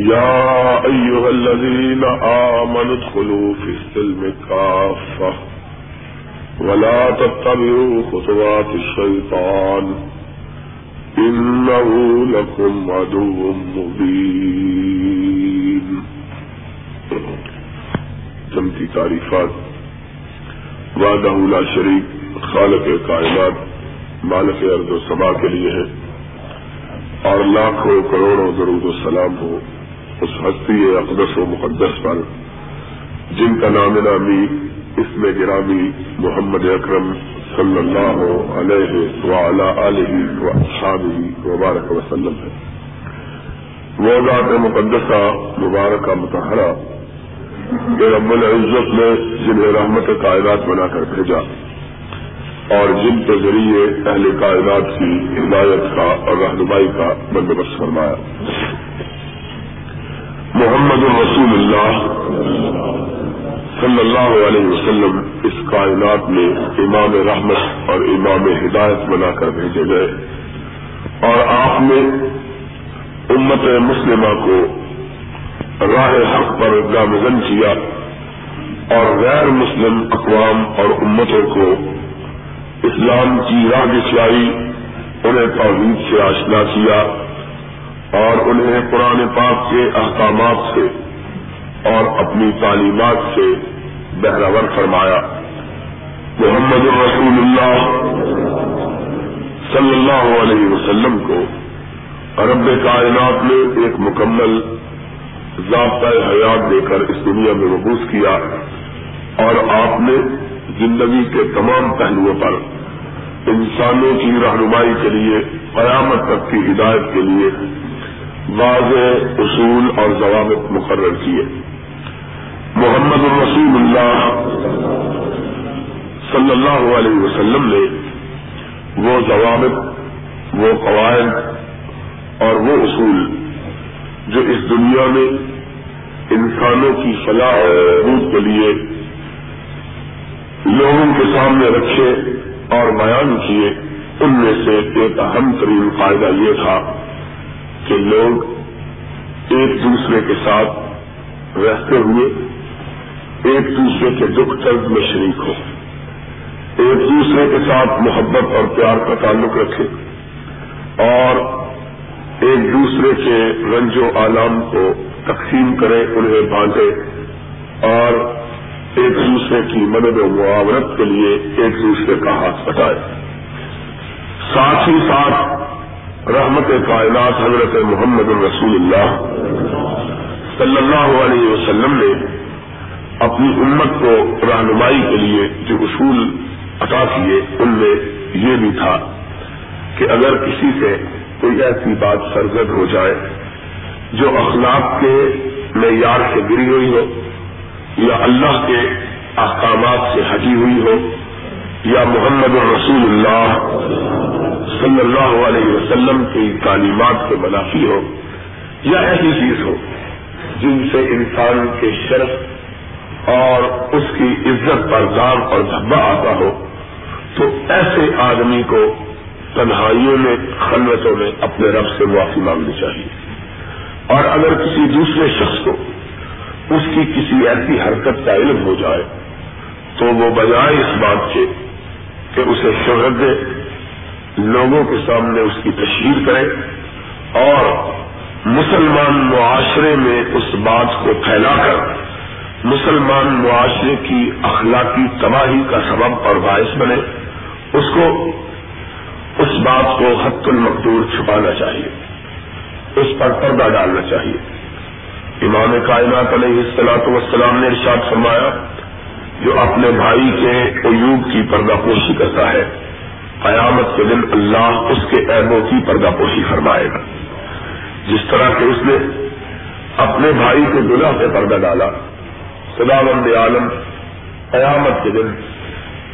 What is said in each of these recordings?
يا أيها الذين آمنوا ادخلوا في السلم كافة ولا تتبعوا خطوات الشيطان إنه لكم عدو مبين. جمتی تعریفات. وعدہ لا شریک، خالق کائنات، مالک ارد و سما کے لیے ہے اور لاکھوں کروڑوں ضرور و سلام ہو اس ہستی اقدس و مقدس پر، جن کا نام نامی اس میں گرامی محمد اکرم صلی اللہ علیہ علیہ و وبارک وسلم ہے۔ وہ ذات مقدسہ مبارکہ متحرہ رب العزت نے جنہیں رحمت کائنات بنا کر بھیجا اور جن کے ذریعے اہل کائنات کی ہدایت کا اور رہنمائی کا بندوبست فرمایا۔ محمد الرسول اللہ صلی اللہ علیہ وسلم اس کائنات میں امام رحمت اور امام ہدایت بنا کر بھیجے گئے۔ اور آپ نے امت مسلمہ کو راہ حق پر گامزن کیا اور غیر مسلم اقوام اور امتوں کو اسلام کی راہ دکھلائی انہیں توحید سے آشنا کیا۔ اور انہیں قرآن پاک کے احکامات سے اور اپنی تعلیمات سے بہراور فرمایا۔ محمد الرسول اللہ صلی اللہ علیہ وسلم کو عرب کائنات میں ایک مکمل ضابطۂ حیات دے کر اس دنیا میں مبوس کیا اور آپ نے زندگی کے تمام پہلوؤں پر انسانوں کی رہنمائی کے لیے، قیامت تک کی ہدایت کے لیے واضح اصول اور ضوابط مقرر کیے۔ محمد الرسول اللہ صلی اللہ علیہ وسلم نے وہ ضوابط، وہ قواعد اور وہ اصول جو اس دنیا میں انسانوں کی فلاح اور کے لیے لوگوں کے سامنے رکھے اور بیان کیے، ان میں سے ایک اہم ترین فائدہ یہ تھا کہ لوگ ایک دوسرے کے ساتھ رہتے ہوئے ایک دوسرے کے دکھ درد میں شریک ہو ایک دوسرے کے ساتھ محبت اور پیار کا تعلق رکھے اور ایک دوسرے کے رنج و آلام کو تقسیم کرے، انہیں بانٹے اور ایک دوسرے کی مدد و معاورت کے لیے ایک دوسرے کا ہاتھ بٹائے ساتھ ہی ساتھ رحمت کائنات حضرت محمد الرسول اللہ صلی اللہ علیہ وسلم نے اپنی امت کو رہنمائی کے لیے جو اصول عطا کیے، ان میں یہ بھی تھا کہ اگر کسی سے کوئی ایسی بات سرزد ہو جائے جو اخلاق کے معیار سے گری ہوئی ہو یا اللہ کے احکامات سے ہٹی ہوئی ہو یا محمد الرسول اللہ صلی اللہ علیہ وسلم کی تعلیمات کے منافی ہو یا ایسی چیز ہو جن سے انسان کے شرف اور اس کی عزت پر دام اور دھبا آتا ہو، تو ایسے آدمی کو تنہائیوں میں، خلوتوں میں اپنے رب سے معافی مانگنی چاہیے۔ اور اگر کسی دوسرے شخص کو اس کی کسی ایسی حرکت کا علم ہو جائے، تو وہ بجائے اس بات کے کہ اسے شہرت دے، لوگوں کے سامنے اس کی تشہیر کرے اور مسلمان معاشرے میں اس بات کو پھیلا کر مسلمان معاشرے کی اخلاقی تباہی کا سبب اور باعث بنے، اس کو، اس بات کو حت المقدور چھپانا چاہیے، اس پر پردہ ڈالنا چاہیے۔ امام کائنات علیہ السلاط وسلام نے ارشاد فرمایا جو اپنے بھائی کے عیوب کی پردہ پوشی کرتا ہے۔ قیامت کے دن اللہ اس کے عیبوں کی پردہ پوشی فرمائے گا۔ جس طرح کہ اس نے اپنے بھائی کے گناہ پہ پردہ ڈالا۔ خدا بند عالم، قیامت کے دن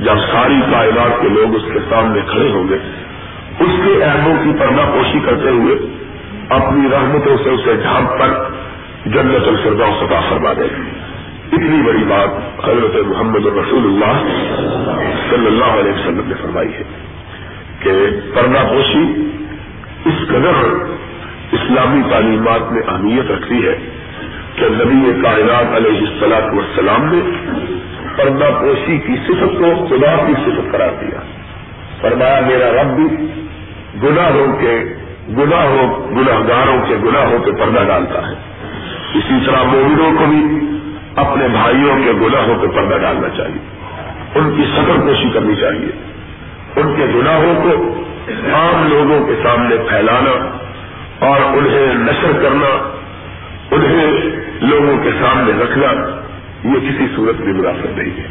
جب ساری کائنات کے لوگ اس کے سامنے کھڑے ہوں گے، اس کے عیبوں کی پردہ پوشی کرتے ہوئے اپنی رحمتوں سے اسے ڈھانپ کر جنت الفردوس عطا فرما دے گی اتنی بڑی بات حضرت محمد رسول اللہ صلی اللہ علیہ وسلم نے فرمائی ہے کہ پردہ پوشی اس قدر اسلامی تعلیمات میں اہمیت رکھتی ہے کہ نبی کائنات علیہ السلاط والسلام نے پردہ پوشی کی صفت کو خدا کی صفت قرار دیا۔ فرمایا، میرا رب بھی گناہوں کے گناہوں گناہ گاروں کے گناہوں کے پردہ ڈالتا ہے۔ اسی طرح مومنوں کو بھی اپنے بھائیوں کے گناہوں کے پردہ ڈالنا چاہیے۔ ان کی سفر کوشی کرنی چاہیے۔ ان کے گناہوں کو عام لوگوں کے سامنے پھیلانا اور انہیں نشر کرنا، انہیں لوگوں کے سامنے رکھنا، یہ کسی صورت میں مناسب نہیں ہے۔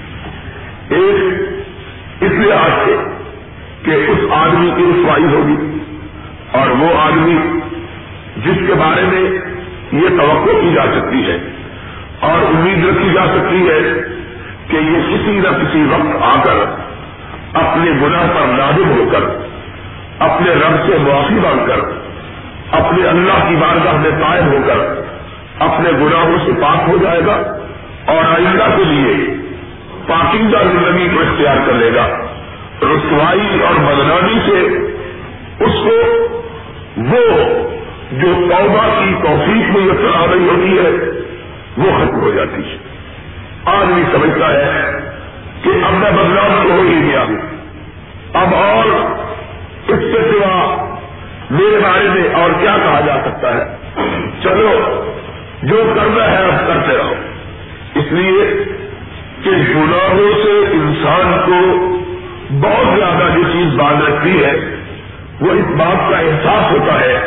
ایک اس لحاظ سے کہ اس آدمی کی رسوائی ہوگی اور وہ آدمی جس کے بارے میں یہ توقع کی جا سکتی ہے اور امید رکھی جا سکتی ہے کہ یہ کسی نہ کسی وقت آ کر اپنے گناہ پر نازم ہو کر، اپنے رب سے معافی مانگ کر، اپنے اللہ کی بارگاہ میں قائم ہو کر اپنے گناہوں سے پاک ہو جائے گا اور آئندہ کے لیے پاکندہ زندگی کو اختیار کر لے گا۔ رسوائی اور بدنانی سے اس کو وہ جو توبہ کی توفیق میں یہ آ رہی ہوتی ہے وہ ختم ہو جاتی ہے۔ آدمی سمجھتا ہے کہ اب میں بدلاؤ تو ہو ہی گیا۔ اب اور اس سے سوا میرے بارے میں اور کیا کہا جا سکتا ہے؟ چلو، جو کرنا ہے اب کرتے رہو۔ اس لیے کہ گناہوں سے انسان کو بہت زیادہ جو چیز باندھ رکھتی ہے، وہ اس بات کا احساس ہوتا ہے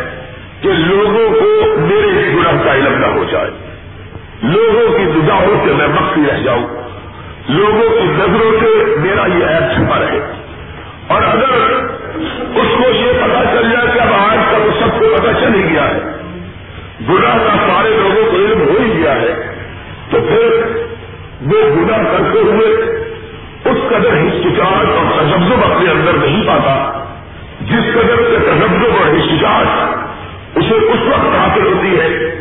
کہ لوگوں کو میرے گناہ کا علم نہ ہو جائے۔ لوگوں کی نگاہوں سے میں مخفی رہ جاؤں۔ لوگوں کی نظروں سے میرا یہ ایپ چھپا رہے۔ اور اگر اس کو یہ پتا چل جائے کہ اب آج کا وہ سب کو پتا چل ہی گیا ہے، گناہ کا سارے لوگوں کو علم ہو ہی گیا ہے، تو پھر وہ گناہ کرتے ہوئے اس قدر ہچکچاہٹ اور تجزب اپنے اندر نہیں پاتا، جس قدر سے تجزب اور ہچکچاہٹ اسے اس وقت حاصل ہوتی ہے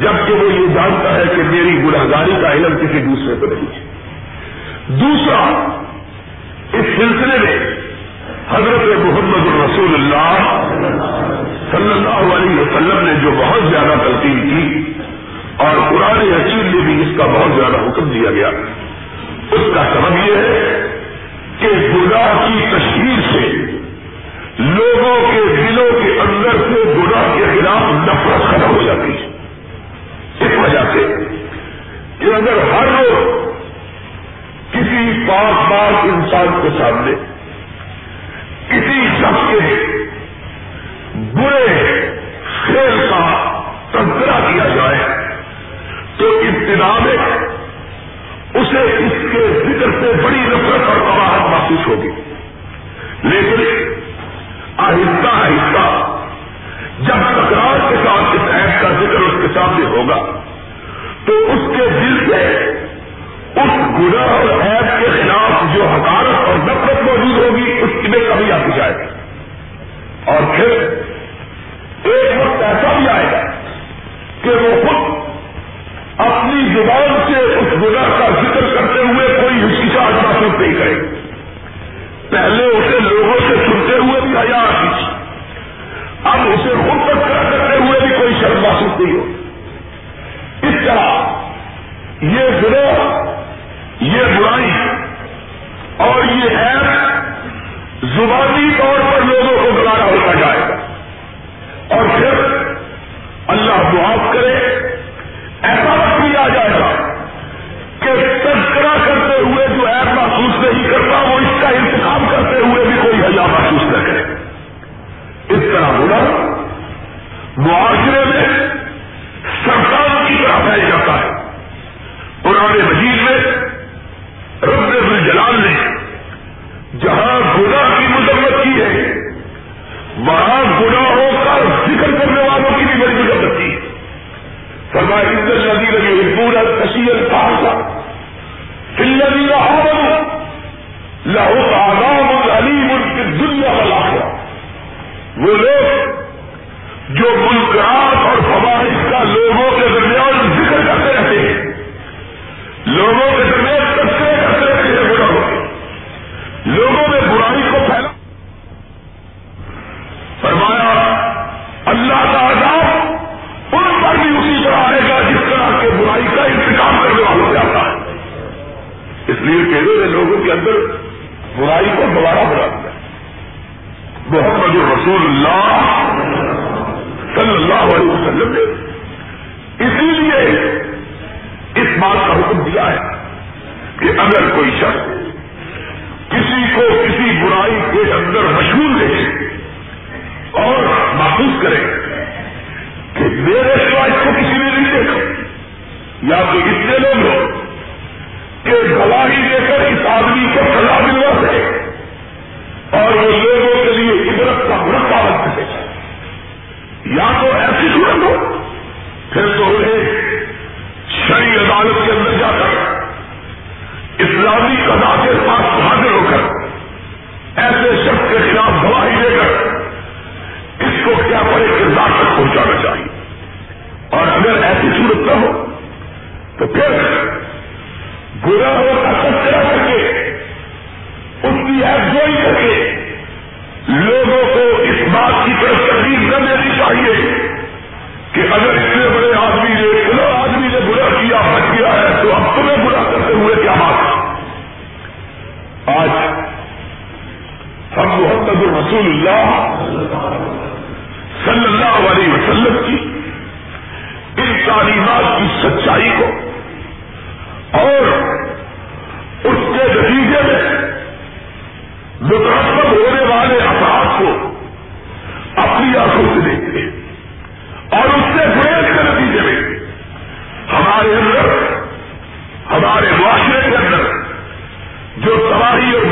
جبکہ وہ یہ جانتا ہے کہ میری گناہگاری کا علم کسی دوسرے کو نہیں ہے۔ دوسرا، اس سلسلے میں حضرت محمد الرسول اللہ صلی اللہ علیہ وسلم نے جو بہت زیادہ تلقین کی اور قرآن حکیم میں بھی اس کا بہت زیادہ حکم دیا گیا، اس کا سبب یہ ہے کہ گناہ کی تشہیر سے لوگوں کے دلوں کے اندر سے گناہ کے خلاف نفرت ختم ہو جاتی ہے۔ کہ اگر ہر روز کسی پاک پاک انسان کے سامنے کسی شخص کے برے کھیل کا تذکرہ کیا جائے، تو ابتدا میں اسے اس کے ذکر سے بڑی نفرت اور قواہد محسوس ہوگی۔ لیکن آہستہ آہستہ جب تکرار کے ساتھ اس ایپ کا ذکر اس کے سامنے ہوگا، تو اس سے اس گناہ اور ایپ کے خلاف جو حکارت اور نفرت موجود ہوگی، اس میں کمی آتی جائے گی۔ اور پھر ایک وقت ایسا بھی آئے گا کہ وہ خود اپنی زبان سے اس گناہ کا ذکر کرتے ہوئے کوئی ہچکچاہٹ محسوس نہیں کرے پہلے اسے لوگوں سے سنتے ہوئے بھی حیا آتی تھی۔ اب اسے خود تک کرتے ہوئے بھی کوئی شرم محسوس نہیں ہو اس طرح یہ گروہ یہ برائی اور یہ ایپ زبانی طور پر لوگوں کو گلانا ہوتا جائے۔ گا اور پھر اللہ معاف کرے، ایسا وقت بھی آ جائے گا کہ تذکرہ کرتے ہوئے جو ایپ محسوس نہیں کرتا، وہ اس کا انتخاب کرتے ہوئے بھی کوئی حیا محسوس نہ کرے۔ اس طرح ہونا معاشرے الذين يحبون الخشيه الفاحشه في الذين امنوا لهم عذاب اليم في الدنيا وہ لوگ جو منکرات کے اندر برائی کو دوبارہ بنا دیا۔ محمد رسول اللہ صلی اللہ علیہ وسلم نے اسی لیے اس بات کا حکم دیا ہے کہ اگر کوئی شخص کسی کو کسی برائی کے اندر مشہور دے اور محسوس کرے کہ میرے سوا اس کو کسی نے نہیں دیکھا، یا تو اتنے لوگ ہو کہ گواہی دے کر اس آدمی کو سزا ملوا سکے اور وہ لوگوں کے لیے عبرت کا مرکا بن سکے یا تو ایسی صورت ہو، پھر تو انہیں شری عدالت کے اندر جا کر، اسلامی قدا کے پاس حاضر ہو کر، ایسے شخص کے خلاف گواہی دے کر، اس کو کیا بڑے کردار تک پہنچانا چاہیے۔ اور اگر ایسی صورت نہ ہو، تو پھر گناہوں کا کچرا کر کے اس کی افزوئی کر کے لوگوں کو اس بات کی طرف تکلیف نہ دینی چاہیے کہ اگر اتنے بڑے آدمی نے فلاں آدمی نے برا کیا، بچ گیا ہے، تو اب تمہیں برا کرتے ہوئے کیا بات؟ آج ہم محمد رسول اللہ صلی اللہ علیہ وسلم کی ان تعلیمات کی سچائی کو اور مترسب ہونے والے افراد کو اپنی آنکھوں سے دیکھتے اور اس سے گریز کے نتیجے میں ہمارے اندر، ہمارے معاشرے کے اندر جو تباہی اور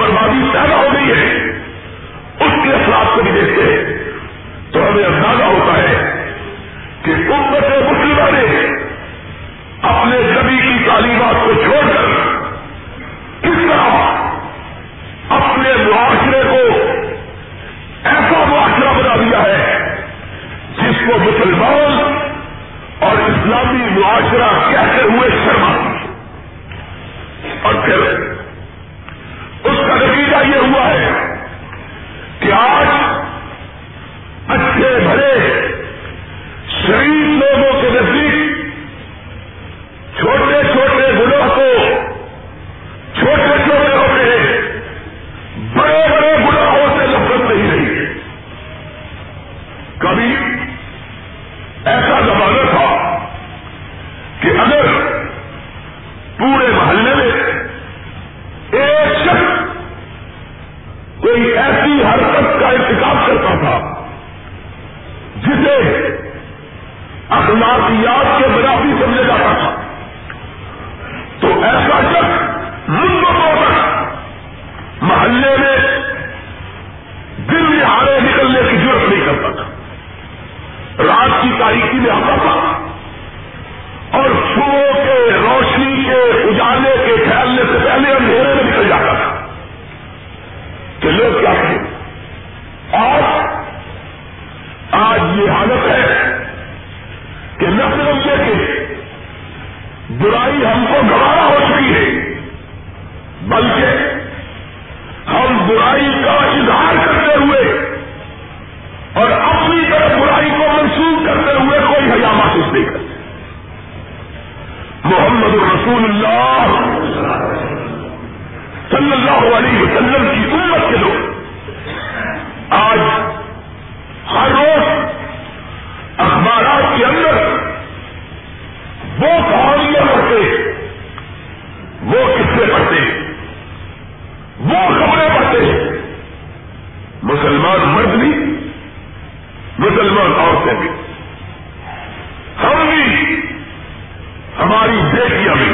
کہ لوگ کیا کہیں آج آج یہ حالت ہے کہ نہ صرف یہ برائی ہم کو گوارا ہو چکی ہے، بلکہ ہم برائی کا اظہار کرتے ہوئے اور اپنی طرف برائی کو منسوخ کرتے ہوئے کوئی حیا محسوس نہیں کرتے۔ محمد رسول اللہ صلی اللہ علیہ وسلم کی امت کے لوگ۔ آج ہر روز اخبارات کے اندر وہ کہانیاں پڑھتے وہ قصے پڑھتے وہ خبریں پڑھتے مسلمان مرد بھی، مسلمان عورتیں بھی۔ ہم بھی ہماری بیٹیاں بھی۔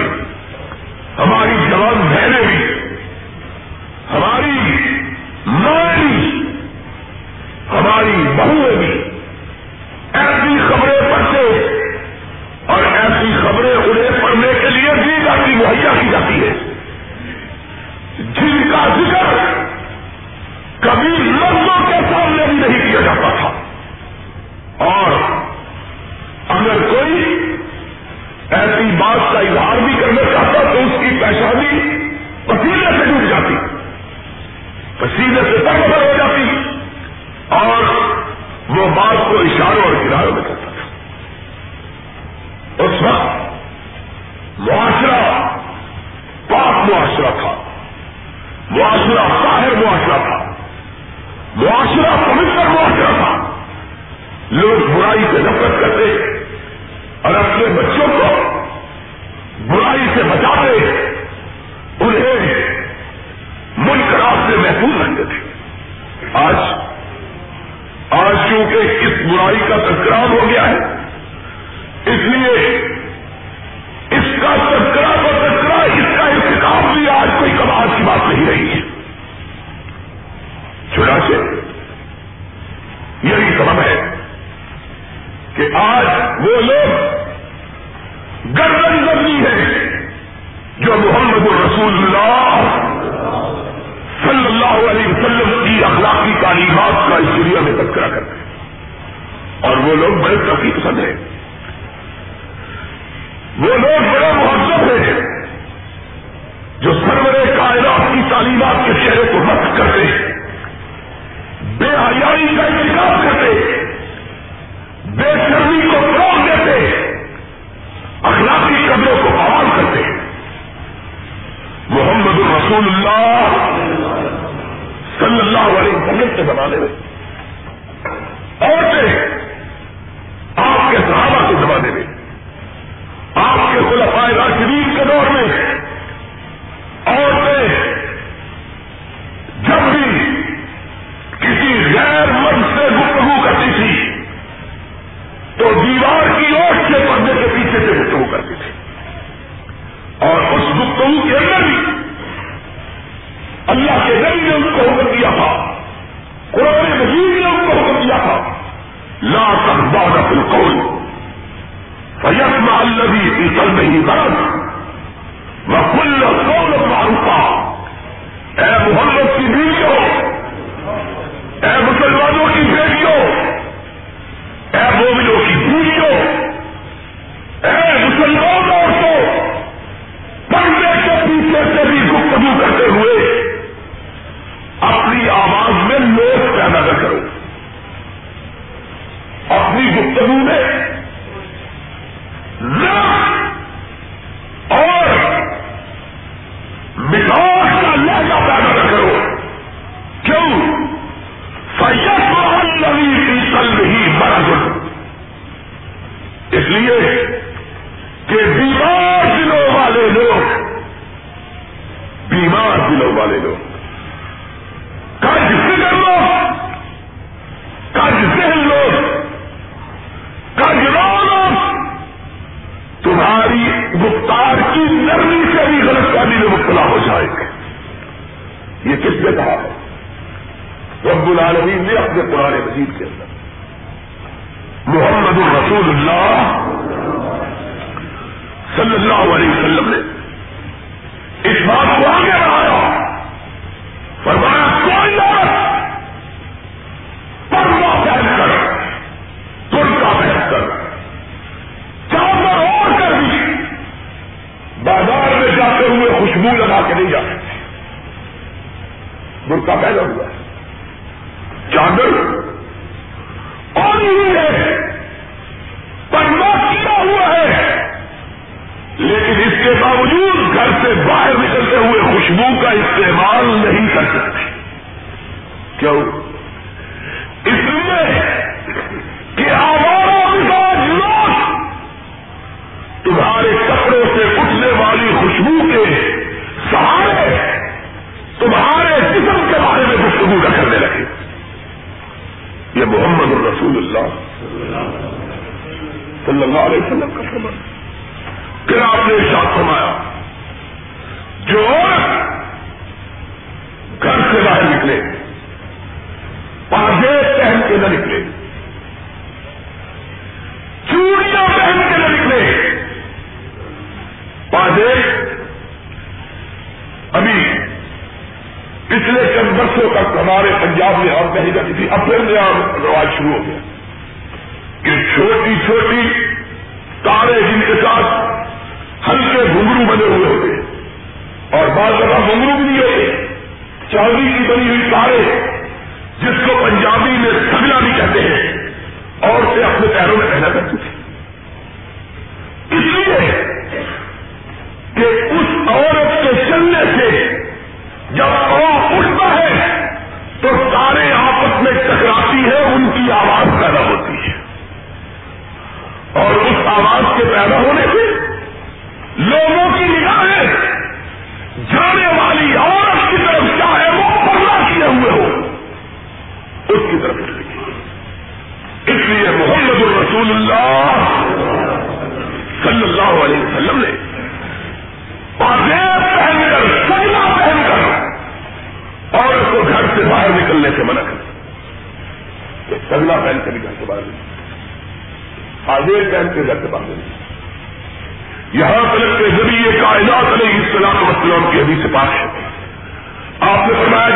محمد کی بیوی ہو۔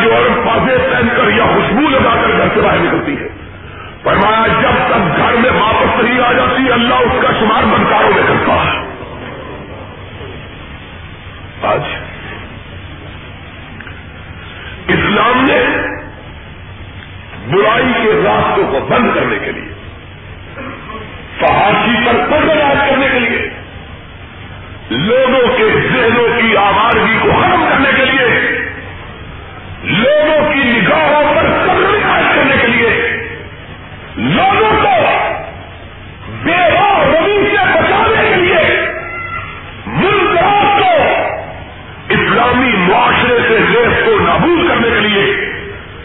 جو عورت پازے پہن کر یا خوشبو لگا کر گھر سے باہر نکلتی ہے فرمایا، جب تک گھر میں واپس نہیں آ جاتی، اللہ اس کا شمار بنکاروں میں کرتا ہے۔ آج اسلام نے برائی کے راستوں کو بند کرنے کے لیے، فحاشی پر پرداز کرنے کے لیے، لوگوں کے ذہنوں کی آبادگی کو حرم کرنے کے لیے لوگوں کی نگاہوں پر کمی حاصل کرنے کے لیے لوگوں کو بیوا روی سے بچانے کے لیے ملکات کو اسلامی معاشرے سے دیش کو نابود کرنے کے لیے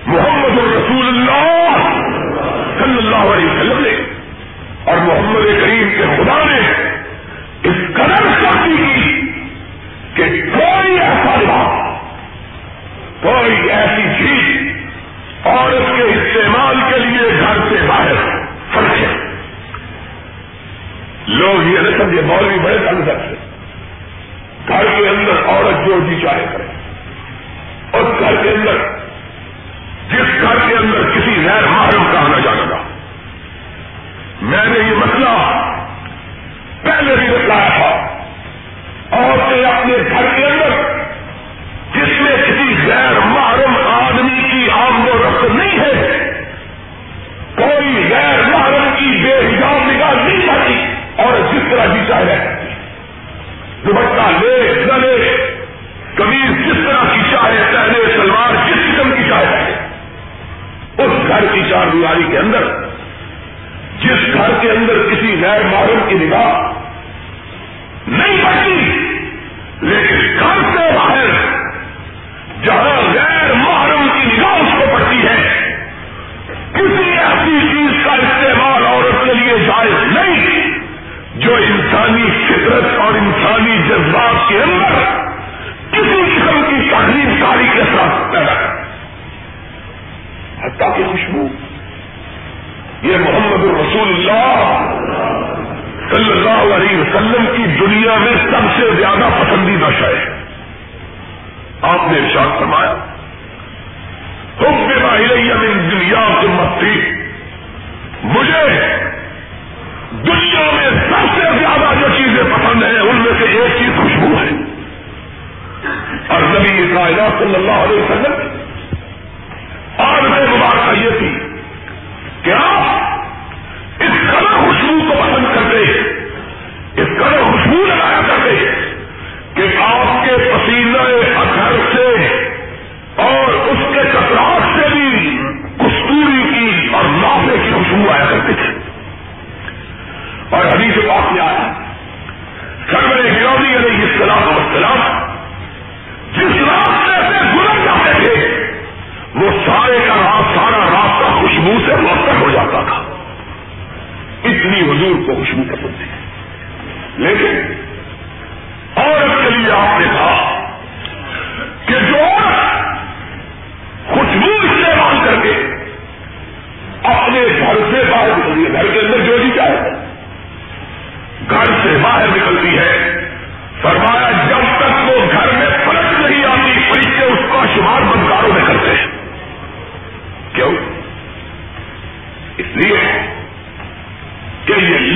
محمد الرسول اللہ صلی اللہ علیہ وسلم نے اور محمد کریم کے خدا نے اس قدر سختی کی کہ کوئی ایسی چیز عورت کے استعمال کے لیے گھر سے باہر فرق ہے۔ لوگ یہ نہ سمجھے، مولوی بڑے تنگ کرتے گھر کے اندر عورت جو جی چاہے کرے۔ اور گھر کے اندر، جس گھر کے اندر کسی غیر محرم کا آنا جانا تھا۔ میں نے یہ مسئلہ پہلے بھی بتایا تھا۔ عورتیں اپنے چار دیواری کے اندر جس گھر کے اندر کسی غیر محرم کی نگاہ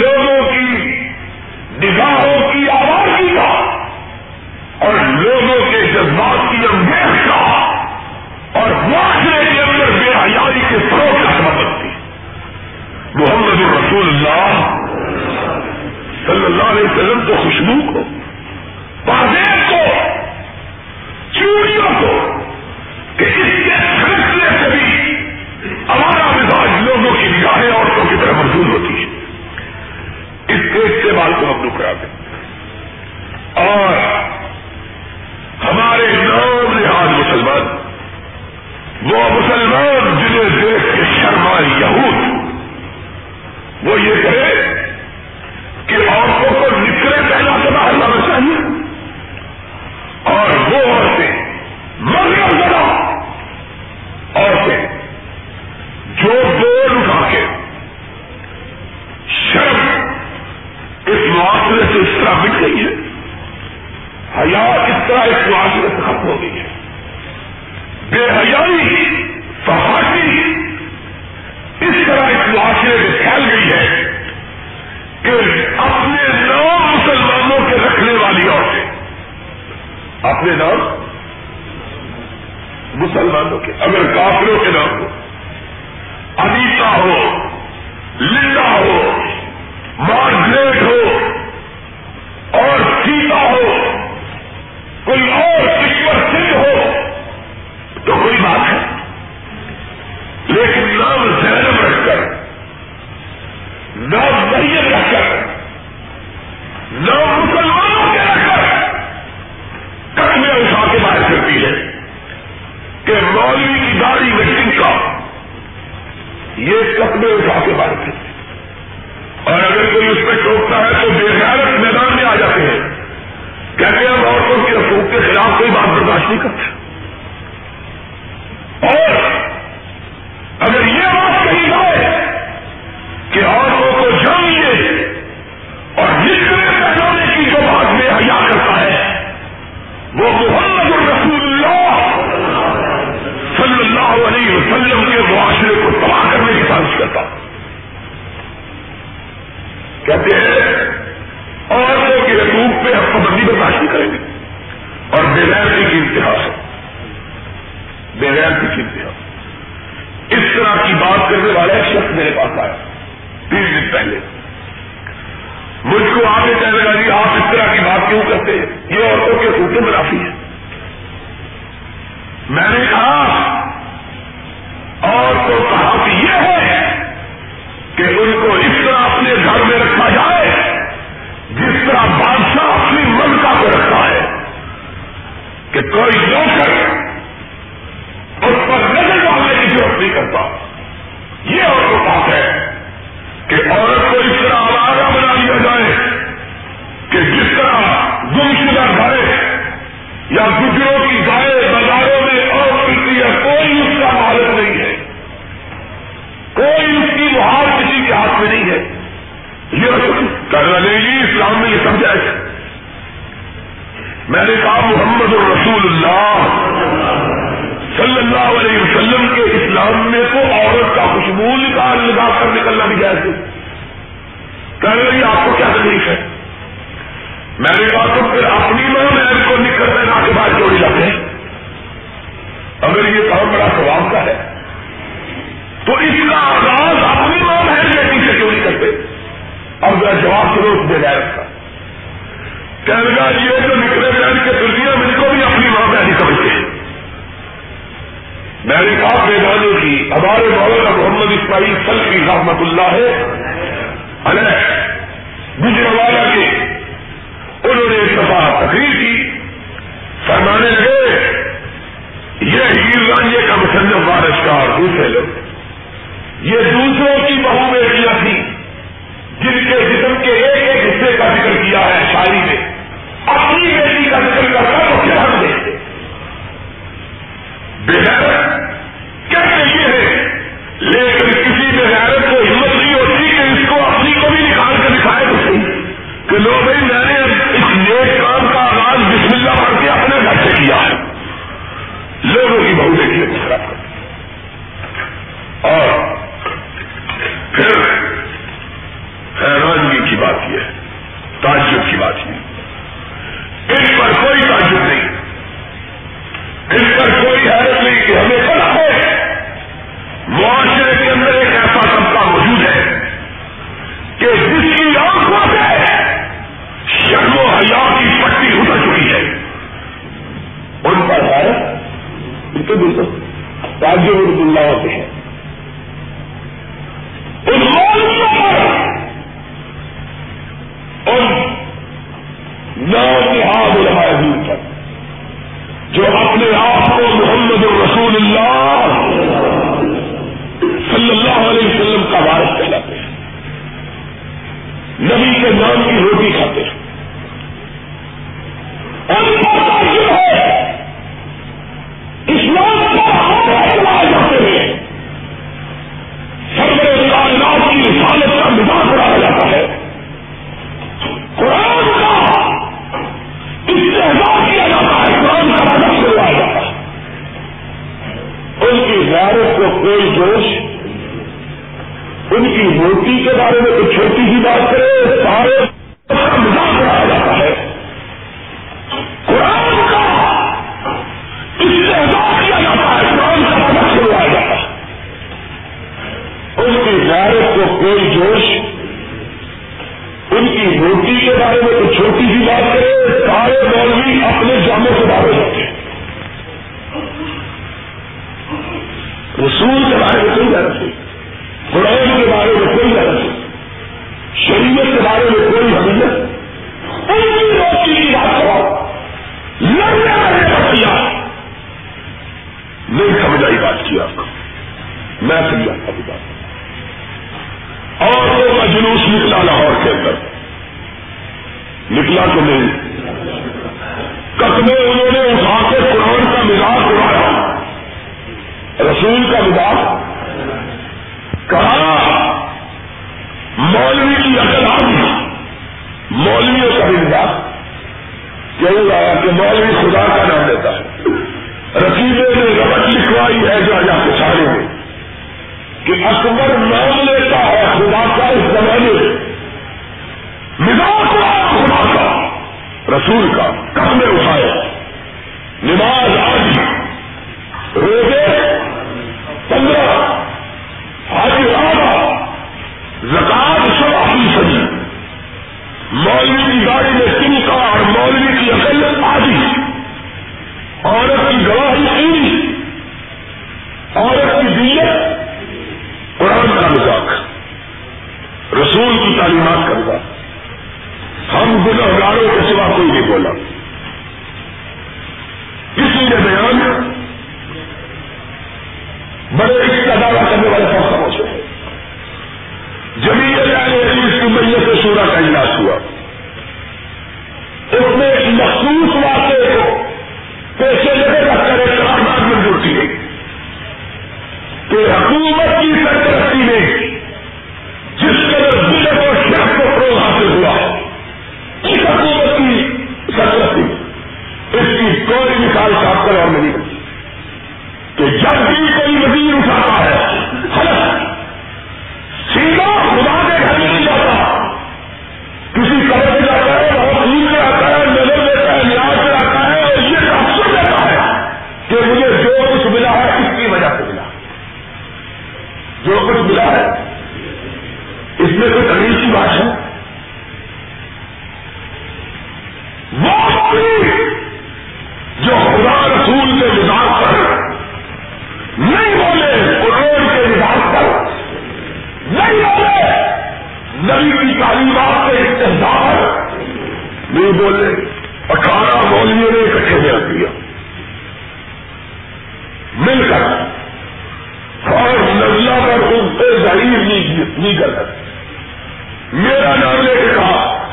لوگوں یہ کپڑے اٹھا کے مارتے ہیں اور اگر کوئی اس پہ ٹوکتا ہے تو بے غیرت میدان میں آ جاتے ہیں۔ کہتے ہیں عورتوں کے حقوق کے خلاف کوئی بات برداشت نہیں کرتے اور کہتے ہیں عورتوں کے حقوق پہ ہم پابندی برداشت نہیں کریں گے۔ اور بغیر کی انتہا ہے بغیر کی انتہا۔ اس طرح کی بات کرنے والا ایک شخص میرے پاس آیا تین دن پہلے۔ مجھ کو آگے کہنے لگا جی آپ اس طرح کی بات کیوں کرتے ہیں؟ یہ عورتوں کے حقوق میں کافی ہے۔ میں نے کہا، اور تو کہا کہ یہ ہے کہ ان کوئی نوکر اس پر نظر ڈالنے کی ضرورت نہیں کرتا، یہ اور تو بات ہے کہ عورت کو اس طرح آوارہ بنا لیا جائے کہ جس طرح گم شدہ گھر یا گجروں کی گائے بازاروں میں اور ملتی ہے کوئی اس کا مالک نہیں ہے۔ کوئی اس کی مہار کسی کے ہاتھ میں نہیں ہے۔ یہ کرنا نہیں جی اسلام میں یہ سمجھا میں نے کہا، محمد الرسول اللہ صلی اللہ علیہ وسلم کے اسلام میں تو عورت کا خوشبو نکال لگا کر نکلنا بھی جائے کہہ رہی آپ کو کیا تکلیف ہے؟ میں نے کہا، تو پھر اپنی ماں میں کو نکل پہنا کے بعد جوڑی جاتے ہیں. اگر یہ کام بڑا سواب کا ہے، تو اس کا آغاز اپنی ماں بہن بیٹی سے کیوں نہیں کرتے؟ اب میں جواب سنو اس دے رکھا کہنے لگا یہ جو نکلے بہن کے دنیا میں ان کو بھی اپنی ماں بہن سمجھتے۔ ہیں میں نے کہا میدانوں کی، ہمارے مولانا محمد اسماعیل سلفی رحمت اللہ ہے گجروالا کے انہوں نے ایک دفعہ تقریر کی۔ فرمانے لگے، یہ ہیر رانجے کا مسلم وارشکار دوسرے لوگ۔ یہ دوسروں کی بہو بیٹیاں تھیں، جن کے جسم کے ایک ایک حصے کا ذکر کیا ہے شاعری میں۔ اپنی بیٹی کا ذکر کرتا تو کیا ہم دیکھتے بغیر کہتے یہ ہے، لیکن کسی بغیرت کو ہمت نہیں ہوتی کہ اس کو اپنی کو بھی نکال کر دکھائے تو صحیح کہ لو بھائی، میں نے اس نیک کام کا آغاز بسم اللہ پڑھ کے اپنے گھر سے کیا۔ ہے لوگوں کی بہو دیکھیے خراب اور پھر حیرانگی کی بات یہ ہے، تعجب کی بات یہ اس پر کوئی تعجب نہیں۔ اس پر کوئی حیرت نہیں کہ ہمیں پتا ہے، معاشرے کے اندر ایک ایسا طبقہ موجود ہے کہ جس کی آنکھوں سے شرم و حیا کی پٹی اتر چکی ہے۔ ان پر ہے ان کے بالکل اللہ ہوتے ہیں ان مولوں پر نو نہاد علماء دین پر، جو اپنے آپ کو محمد الرسول اللہ صلی اللہ علیہ وسلم کا وارث کہلاتے ہیں۔ نبی کے نام کی روٹی کھاتے رسول کا کام اٹھایا۔ نماز آج روز سے ظاہر نہیں کر سکتے۔ میرا نام لے کے کہا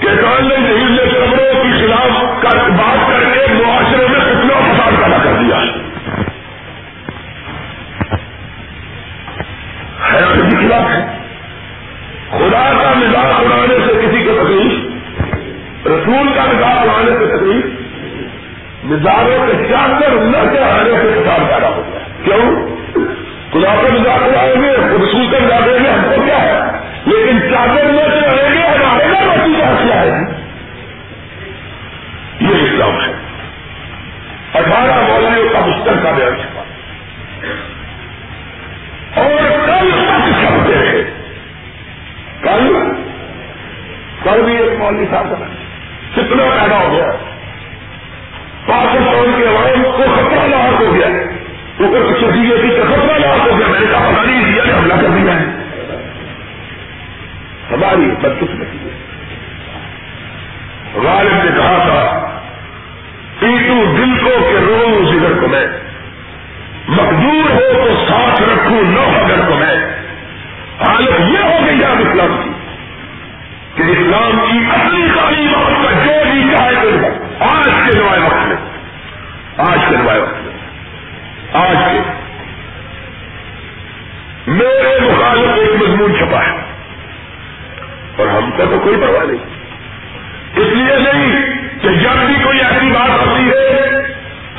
کہ کانگریس ہندو کمروں کے خلاف بات کر کے معاشرے میں کتنا فساد پیدا کر دیا۔ ہے خلاف ہے۔ خدا کا مزاج اڑانے سے کسی کو تکلیف رسول کا مزاج اڑانے سے تکلیف مزاجوں کے چاندر نہ کے آنے سے کتاب پیدا ہو گیا۔ کیوں؟ خدا کو مزا کرائیں گے، خود رسول کر جا دیں گے، ہم کو کیا ہے؟ لیکن چادر میں سے رہیں گے، ہمارے گا نتیجہ کیا ہے؟ یہ اسلام ہے۔ اٹھارہ والوں کا مشترکہ کا بیان چھپا۔ اور کل تک چھپتے رہے کل؟ کل بھی ایک مولوی صاحب کا کتنا پیدا ہو گیا۔ پاکستان کے وائن کو خطرہ لاحق ہو گیا۔ ہے اوپر کچھ دیے تھی تخت والا آپ کو کیا میں نے کہا پتا نہیں دیا نے حملہ کر دیا ہے۔ ہماری بدقسمتی ہے۔ غالب نے کہا تھا، پیٹو دل کو کہ روز ادھر کو میں، مقدور ہو تو ساتھ رکھوں نو اگر کو میں۔ حالت یہ ہو گئی یاد اسلام کی کہ اسلام کی اصلی تعلیم کا جو بھی چاہے آج کے نوائے وقت میں، آج کے نوائے وقت میں۔ آج میرے مخالف ایک مضمون چھپا ہے۔ اور ہم کا تو کوئی پرواہ نہیں۔ اس لیے نہیں کہ جب بھی کوئی ایسی بات ہوتی ہے،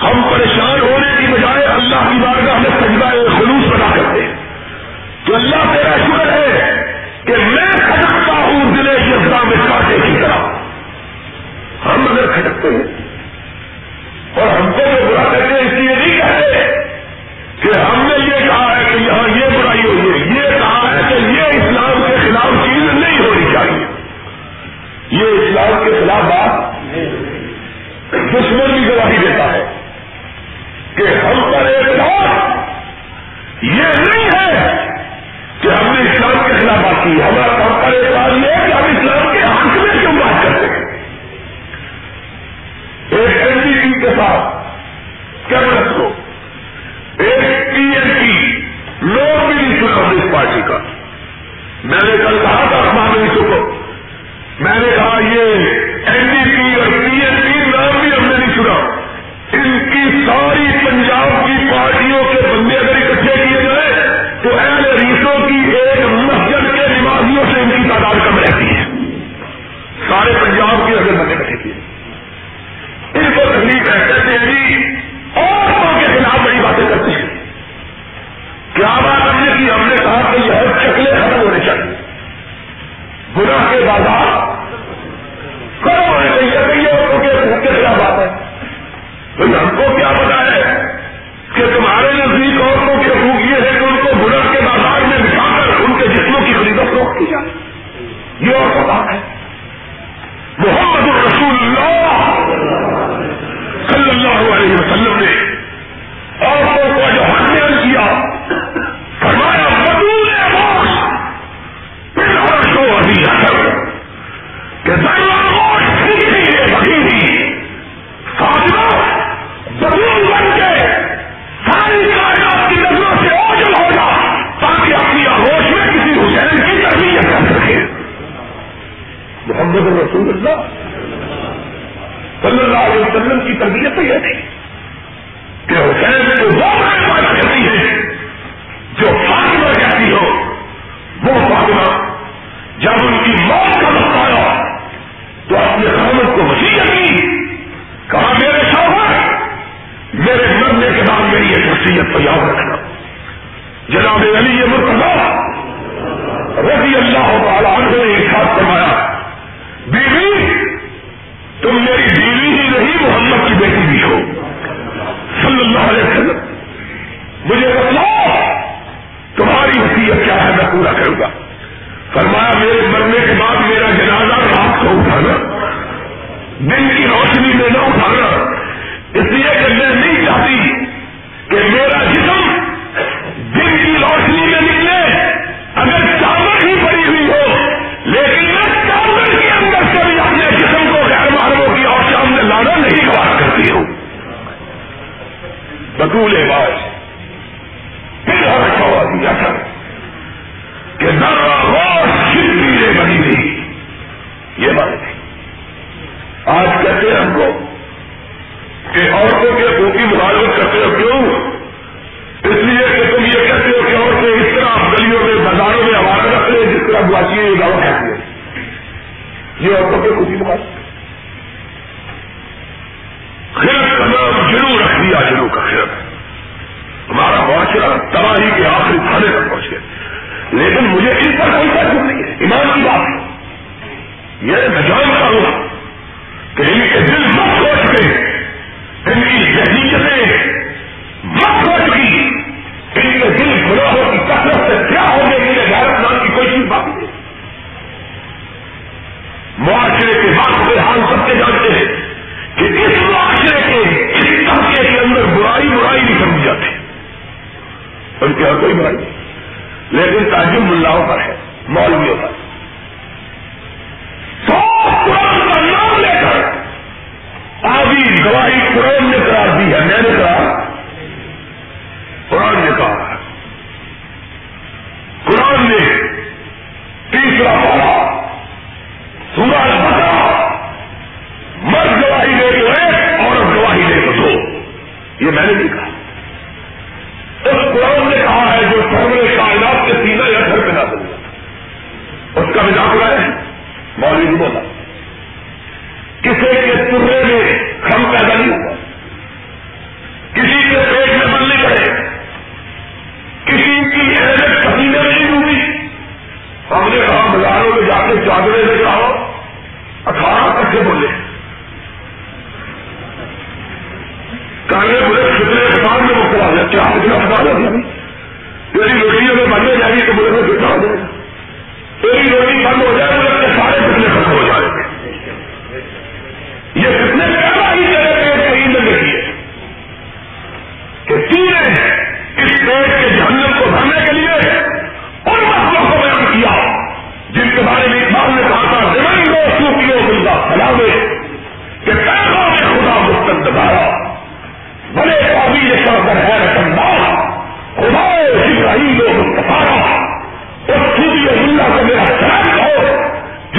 ہم پریشان ہونے کی بجائے اللہ کی بار کا ہمیں سجدہ خلوص بنا کرتے ہیں۔ تو اللہ تیرا شکر ہے کہ میں کھٹکتا ہوں دلے یسرا میں کاٹے کی طرح۔ ہم اگر کھٹکتے ہیں اللہ کے خلاف بات دشمن بھی گواہی دیتا ہے کہ ہم پر اعتبار یہ نہیں ہے کہ ہم نے اسلام کے خلاف بات کی ہمارا ہم پر اعتراض یہ ہے کہ ہم اسلام کے حق میں کیوں بات کرتے ہیں؟ ایک ایل ڈی ٹی کے ساتھ کیبنٹ کو، ایک پی ایل ٹی لوگ بھی نہیں سنا پارٹی کا۔ میں نے کل وسلم کی تربیت تو یہ تھی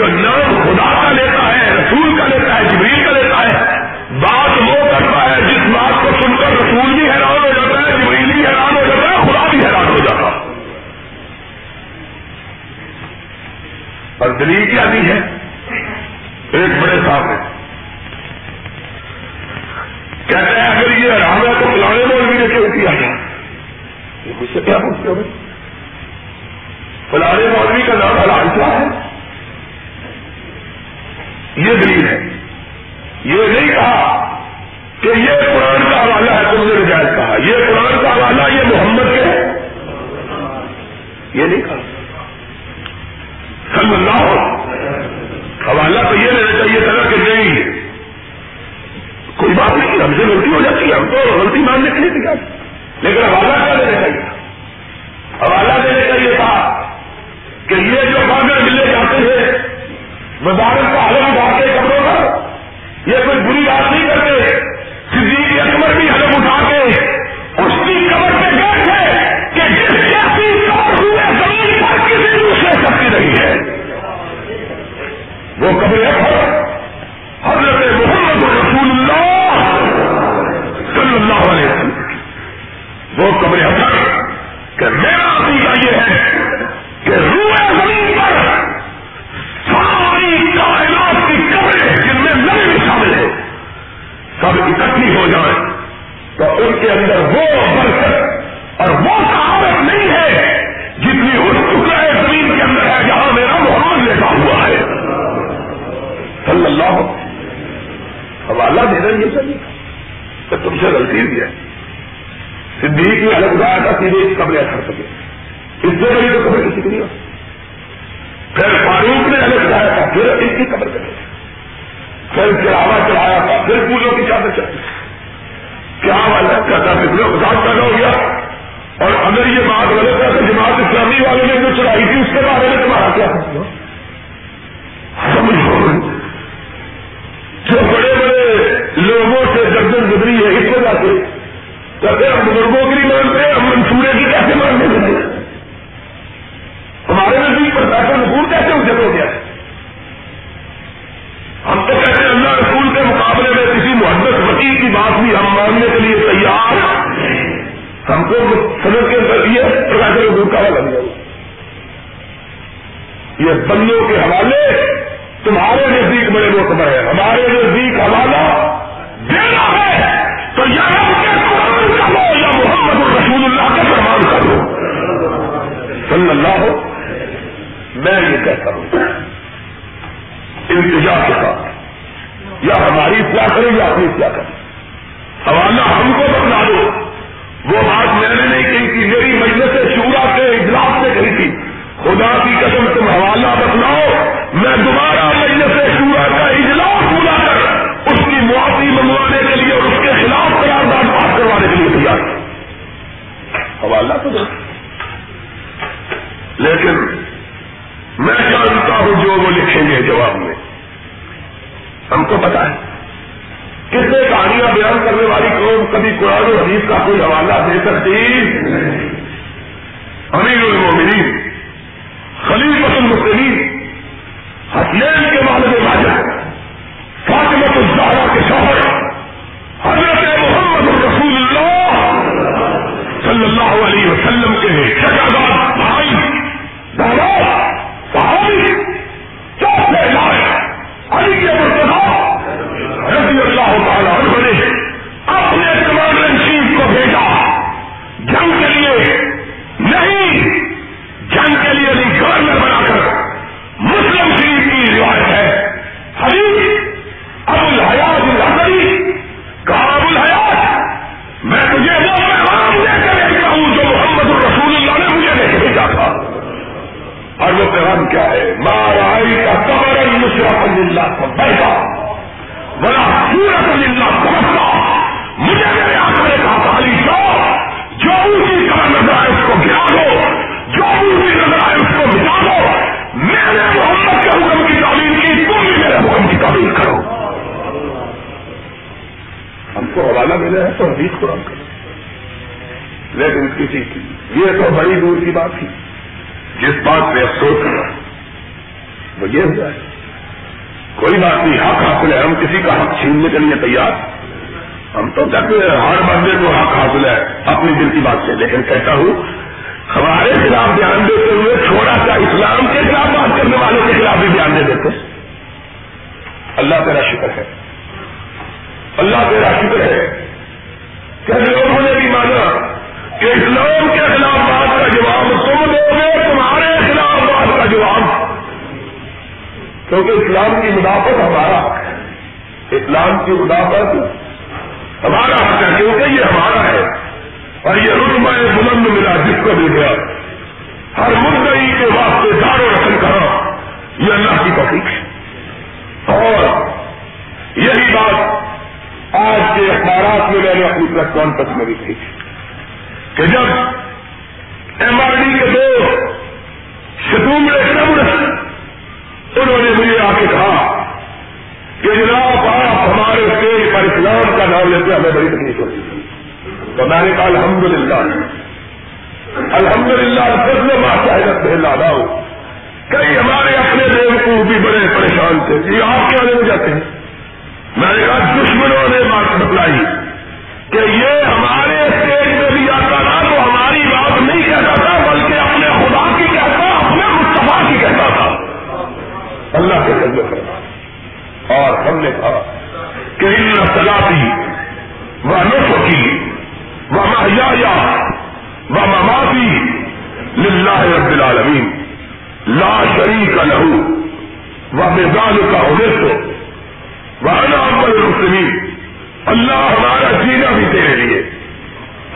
جو نام الگ گایا تھا سیدھے قبریں کر سکے اس سے بڑی تو قبر کسی کو نہیں ہوتی پھر فاروق نے الگ چڑھایا تھا پھر اس کی قبر کرے۔ پھر چڑھاوا چڑھایا تھا، پھر پوجوں کی چادر چڑھی۔ کیا والا کہتا پھر بات پیدا ہو گیا۔ اور اگر یہ بات غلط ہے تو جماعت اسلامی والے نے جو چڑھائی تھی، اس کے بارے میں تمہارا کیا سمجھو جو بڑے بڑے لوگوں سے گردن گزری ہے، اس وجہ سے۔ کہتے ہم بزرگوں کی کیسے ماننے ہمارے نزدیک پر پیسہ کیسے اجت ہو گیا۔ ہم تو کہتے ہیں اللہ رسول کے مقابلے میں کسی محبت وکیل کی بات بھی ہم ماننے کے لیے تیار ہم کو سمجھ کے اندر یہ پیسے نقول کا لگ جائے یہ بندوں کے حوالے تمہارے نزدیک بڑے موتبر ہے ہمارے نزدیک حوالہ دینا ہے۔ تو یا اللہ کا فرمان کر لو صلی اللہ ہو، میں یہ کہتا ہوں۔ انتظار کے ساتھ۔ یا ہماری کیا کریں یا اپنی کیا کریں۔ حوالہ ہم کو بتلا دو۔ وہ بات میں نے نہیں کہی تھی، میری مجلس شورا کے اجلاس میں کہی تھی۔ خدا کی قسم، تم حوالہ بتلاؤ۔ میں دوبارہ مجلس شورا کا اجلاس بلا کر اس کی معافی منگوانے کے لیے اور اس کے خلاف قرارداد بات کروانے کے لیے تیار حوالہ تو دو لیکن میں جانتا ہوں جو وہ لکھیں گے جواب میں۔ ہم کو پتا ہے۔ کتنے کہانیاں بیان کرنے والی قوم کبھی قرآن و حدیث کا کوئی حوالہ دے سکتی؟ امیر المومنین خلیفت المسلمین، حسنین کے والد واجہ اللہ علیہ کی توفیق ہے اور یہی بات آج کے اخبارات میں میں نے اپنی پریس کانفرنس میں بھی کہی کہ جب ایم آر ڈی کے دو ستومڑے سب انہوں نے مجھے آ کے کہا کہ جناب، آپ ہمارے اسٹیج پر اسلام کا نام لیتے ہمیں بڑی تکلیف ہوتی تو میں نے کہا الحمد للہ الحمد للہ فضل شاہدت میں لادا ہوں۔ کئی ہمارے اپنے دیو کو بھی بڑے پریشان تھے، یہ آپ کیا لے جاتے ہیں۔ میں نے کہا، دشمنوں نے بات بتلائی کہ یہ ہمارے اسٹیج میں بھی آتا تھا تو ہماری بات نہیں کہتا تھا، بلکہ اپنے خدا کی کہتا، اپنے مصطفیٰ کی کہتا تھا۔ اللہ کے قدر کرنا اور ہم نے کہا کہ ان سلاتی وہ نسو کی وہ محیا وہ مماتی للہ رب العالمین۔ لا شریک لہو. وہ مزاج کا ہونے وہ انعمل المسلمین. اللہ ہمارا جینا بھی تیرے لیے.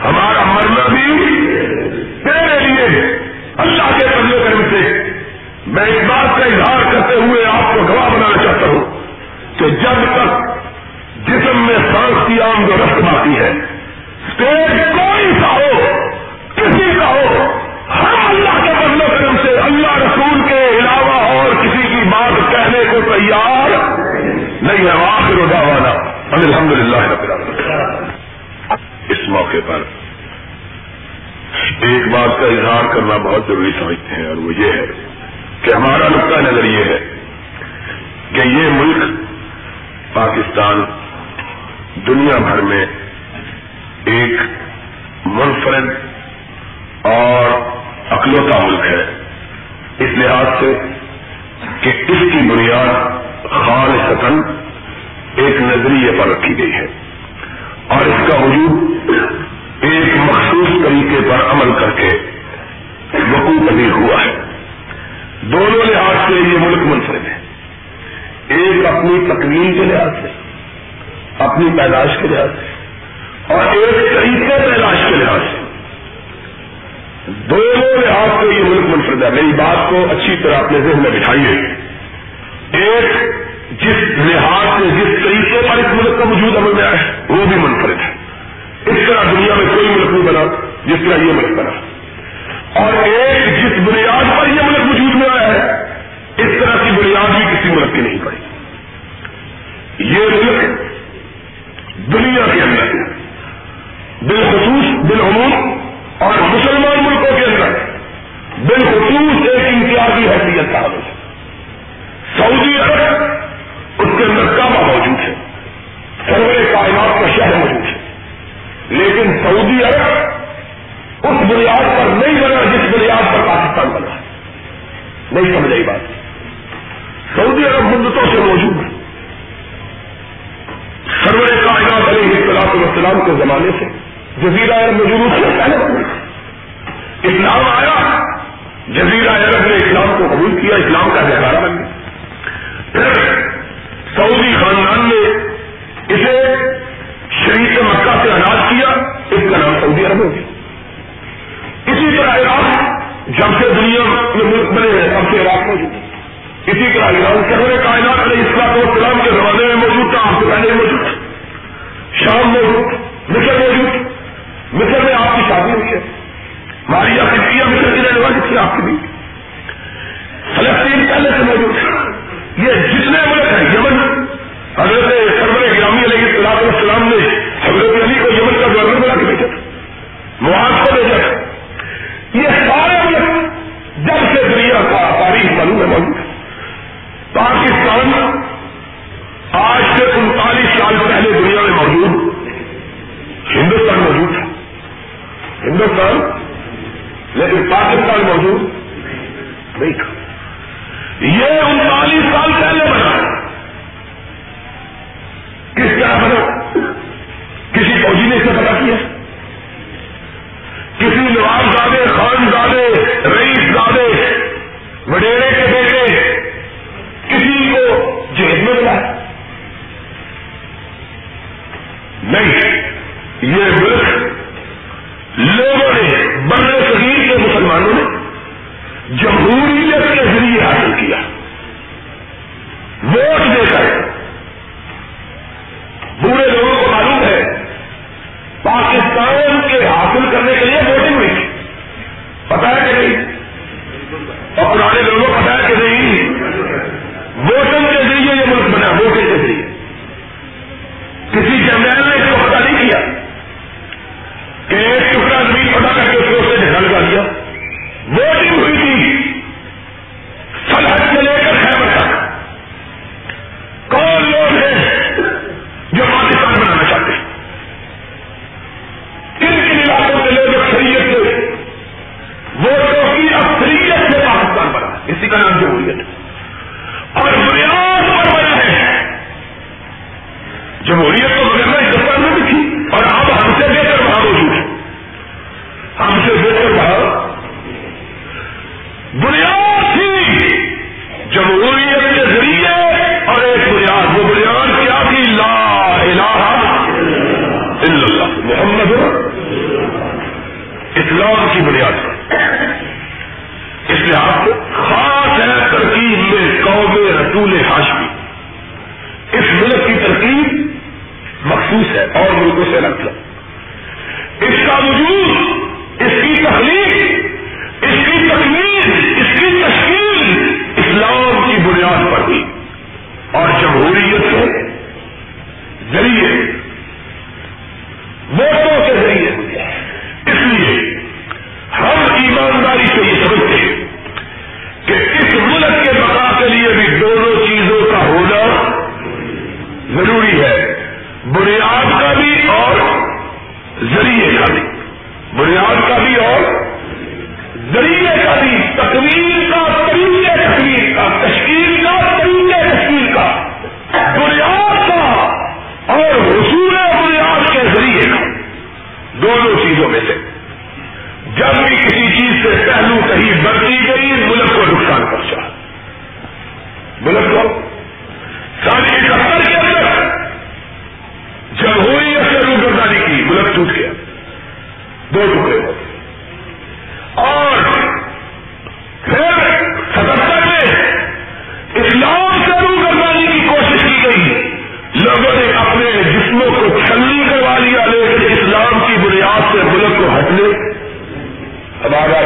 ہمارا مرنا بھی تیرے لیے. اللہ کے قدر کرم سے میں اس بات کا اظہار کرتے ہوئے آپ کو گواہ بنانا چاہتا ہوں کہ جب تک جسم میں سانس کی آمد و رفت باقی ہے، اسٹیج کوئی سا ہو، کسی کا ہو ہم اللہ کے بدلو کرم سے اللہ رسول کے علاوہ اور کسی کی بات کہنے کو تیار نہیں ہے، آخر دعوانا الحمد للہ اس موقع پر ایک بات کا اظہار کرنا بہت ضروری سمجھتے ہیں، اور وہ یہ ہے کہ ہمارا نقطۂ نظر یہ ہے کہ یہ ملک پاکستان دنیا بھر میں ایک منفرد اور اکلوتا ملک ہے۔ اس لحاظ سے کہ اس کی بنیاد خال ستن ایک نظریے پر رکھی گئی ہے اور اس کا وجود ایک مخصوص طریقے پر عمل کر کے وقوع پذیر ہوا ہے۔ دونوں لحاظ سے یہ ملک منفرد ہے۔ ایک اپنی تکمیل کے لحاظ سے، اپنی پیدائش کے لحاظ سے، اور ایک طریقے پیدائش کے لحاظ سے۔ دونوں لحاظ سے یہ ملک منفرد ہے۔ میری بات کو اچھی طرح اپنے ذہن میں بٹھائیے۔ ایک جس لحاظ سے، جس طریقے پر اس ملک کا وجود عمل میں آیا ہے، وہ بھی منفرد ہے۔ اس طرح دنیا میں کوئی ملک نہیں بنا، جس طرح یہ ملک بنا۔ اور ایک جس بنیاد پر یہ ملک وجود میں آیا ہے، اس طرح کی بنیاد بھی کسی ملک کی نہیں پڑی۔ یہ ملک دنیا کے اندر بالخصوص بالعموم اور مسلمان ملکوں کے اندر بالخصوص ایک امتیازی حیثیت کا حامل ہے سعودی عرب اس کے اندر کعبہ موجود ہے سروے کائنات کا شہر موجود ہے۔ لیکن سعودی عرب اس بنیاد پر نہیں بنا جس بنیاد پر پاکستان بنا۔ نہیں سمجھائی بات۔ سعودی عرب مدتوں سے موجود ہے۔ سروے کائنات علیہ اصلاح السلام کے زمانے سے جزیرہ عرب موجود سے پہلے اسلام آیا، جزیرہ عرب نے اسلام کو قبول کیا، اسلام کا نظارہ بن گیا سعودی خاندان نے اسے شریف مکہ سے اناج کیا، اس کا نام سعودی عرب ہو گیا۔ اسی طرح عراق جب سے دنیا میں ملک بنے ہیں اب سے عراق ہو اسی طرح ایران سرور کائنات علیہ اسلام و اسلام اسی کا نام جمہوریت ہے اور بنیاد پر بنا ہے۔ جمہوریت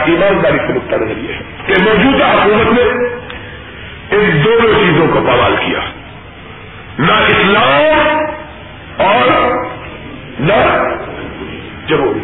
ایمانداری سے مبتلا رہی ہے کہ موجودہ حکومت نے ان دونوں چیزوں کو پوال کیا۔ نہ اسلام اور نہ جمہوریت۔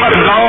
پر گاؤں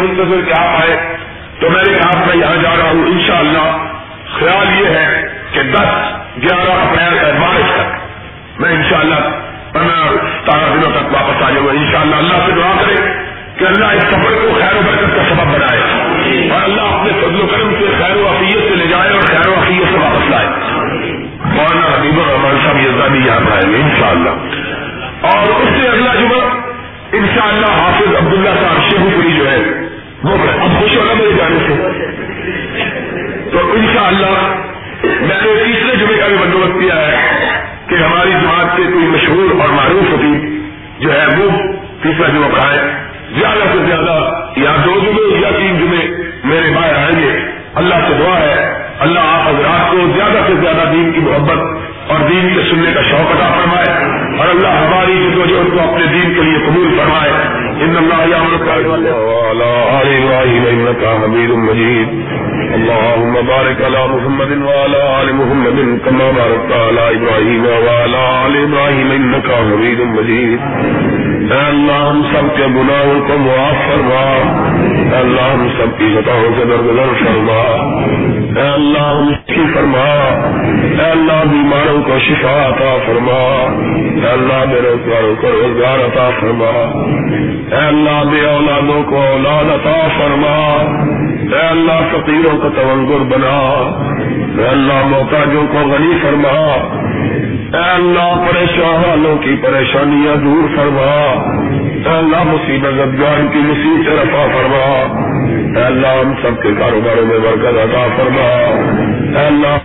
منتظر کہ آپ آئے تو میں نے کہا میں یہاں جا رہا ہوں، انشاءاللہ۔ خیال یہ ہے کہ دس، گیارہ اپریل مارچ تک۔ میں انشاءاللہ شاء اللہ ستارہ دنوں تک واپس آ جاؤں گا۔ ان اللہ سے دعا کرے کہ اللہ اس سفر کو خیر و برکت کا سبب بنائے۔ اور اللہ اپنے فضل و کرم سے خیر و عقیت سے لے جائے اور خیر و عقیت سے واپس لائے۔ مولانا حبیب الرحمان صاحب یزا بھی یہاں آئیں گے ان شاء اللہ اور اس سے اگلا جمعہ ان شاء اللہ حافظ عبداللہ صاحب شیخو پوری جو ہے وہ اب خوش ہوگا میرے جانے سے۔ تو ان شاء اللہ میں نے تیسرے جمعے کا بھی بندوبست کیا ہے کہ ہماری جماعت کے کوئی مشہور اور معروف ہوتی جو ہے وہ تیسرا جمعہ پڑھائے۔ زیادہ سے زیادہ یا دو جمعے یا تین جمعے میرے بھائی آئیں گے۔ اللہ سے دعا ہے۔ اللہ آپ حضرات کو زیادہ سے زیادہ دین کی محبت اور دین کے سننے کا شوق ادا فرمائے۔ اور اللہ ہماری جو ان کو اپنے دین کے لیے قبول فرمائے۔ ان اللہ حمید مجید اللهم بارك على محمد وعلى آل محمد كما باركت على إبراهيم وعلى آل إبراهيم إنك حميد مجيد۔ اے اللہ، ہم سب کے گناہوں کو معاف فرما۔ اے اللہ، ہم سب کی خطاؤں سے درگزر فرما۔ اے اللہ، ہم کی فرما۔ اے اللہ، بیماروں کو شفا عطا فرما۔ اے اللہ، بے روزگاروں کو روزگار عطا فرما۔ اے اللہ، بے اولادوں کو اولاد عطا فرما۔ اے اللہ، فقیروں کو تونگر بنا۔ اے اللہ محتاجوں کو غنی فرما۔ اے اللہ پریشان والوں کی پریشانیاں دور فرما۔ اے اللہ مصیبت زدگار کی مصیبت رفا فرما۔ اے اللہ ہم سب کے کاروباروں میں برکت عطا فرما۔ اے اللہ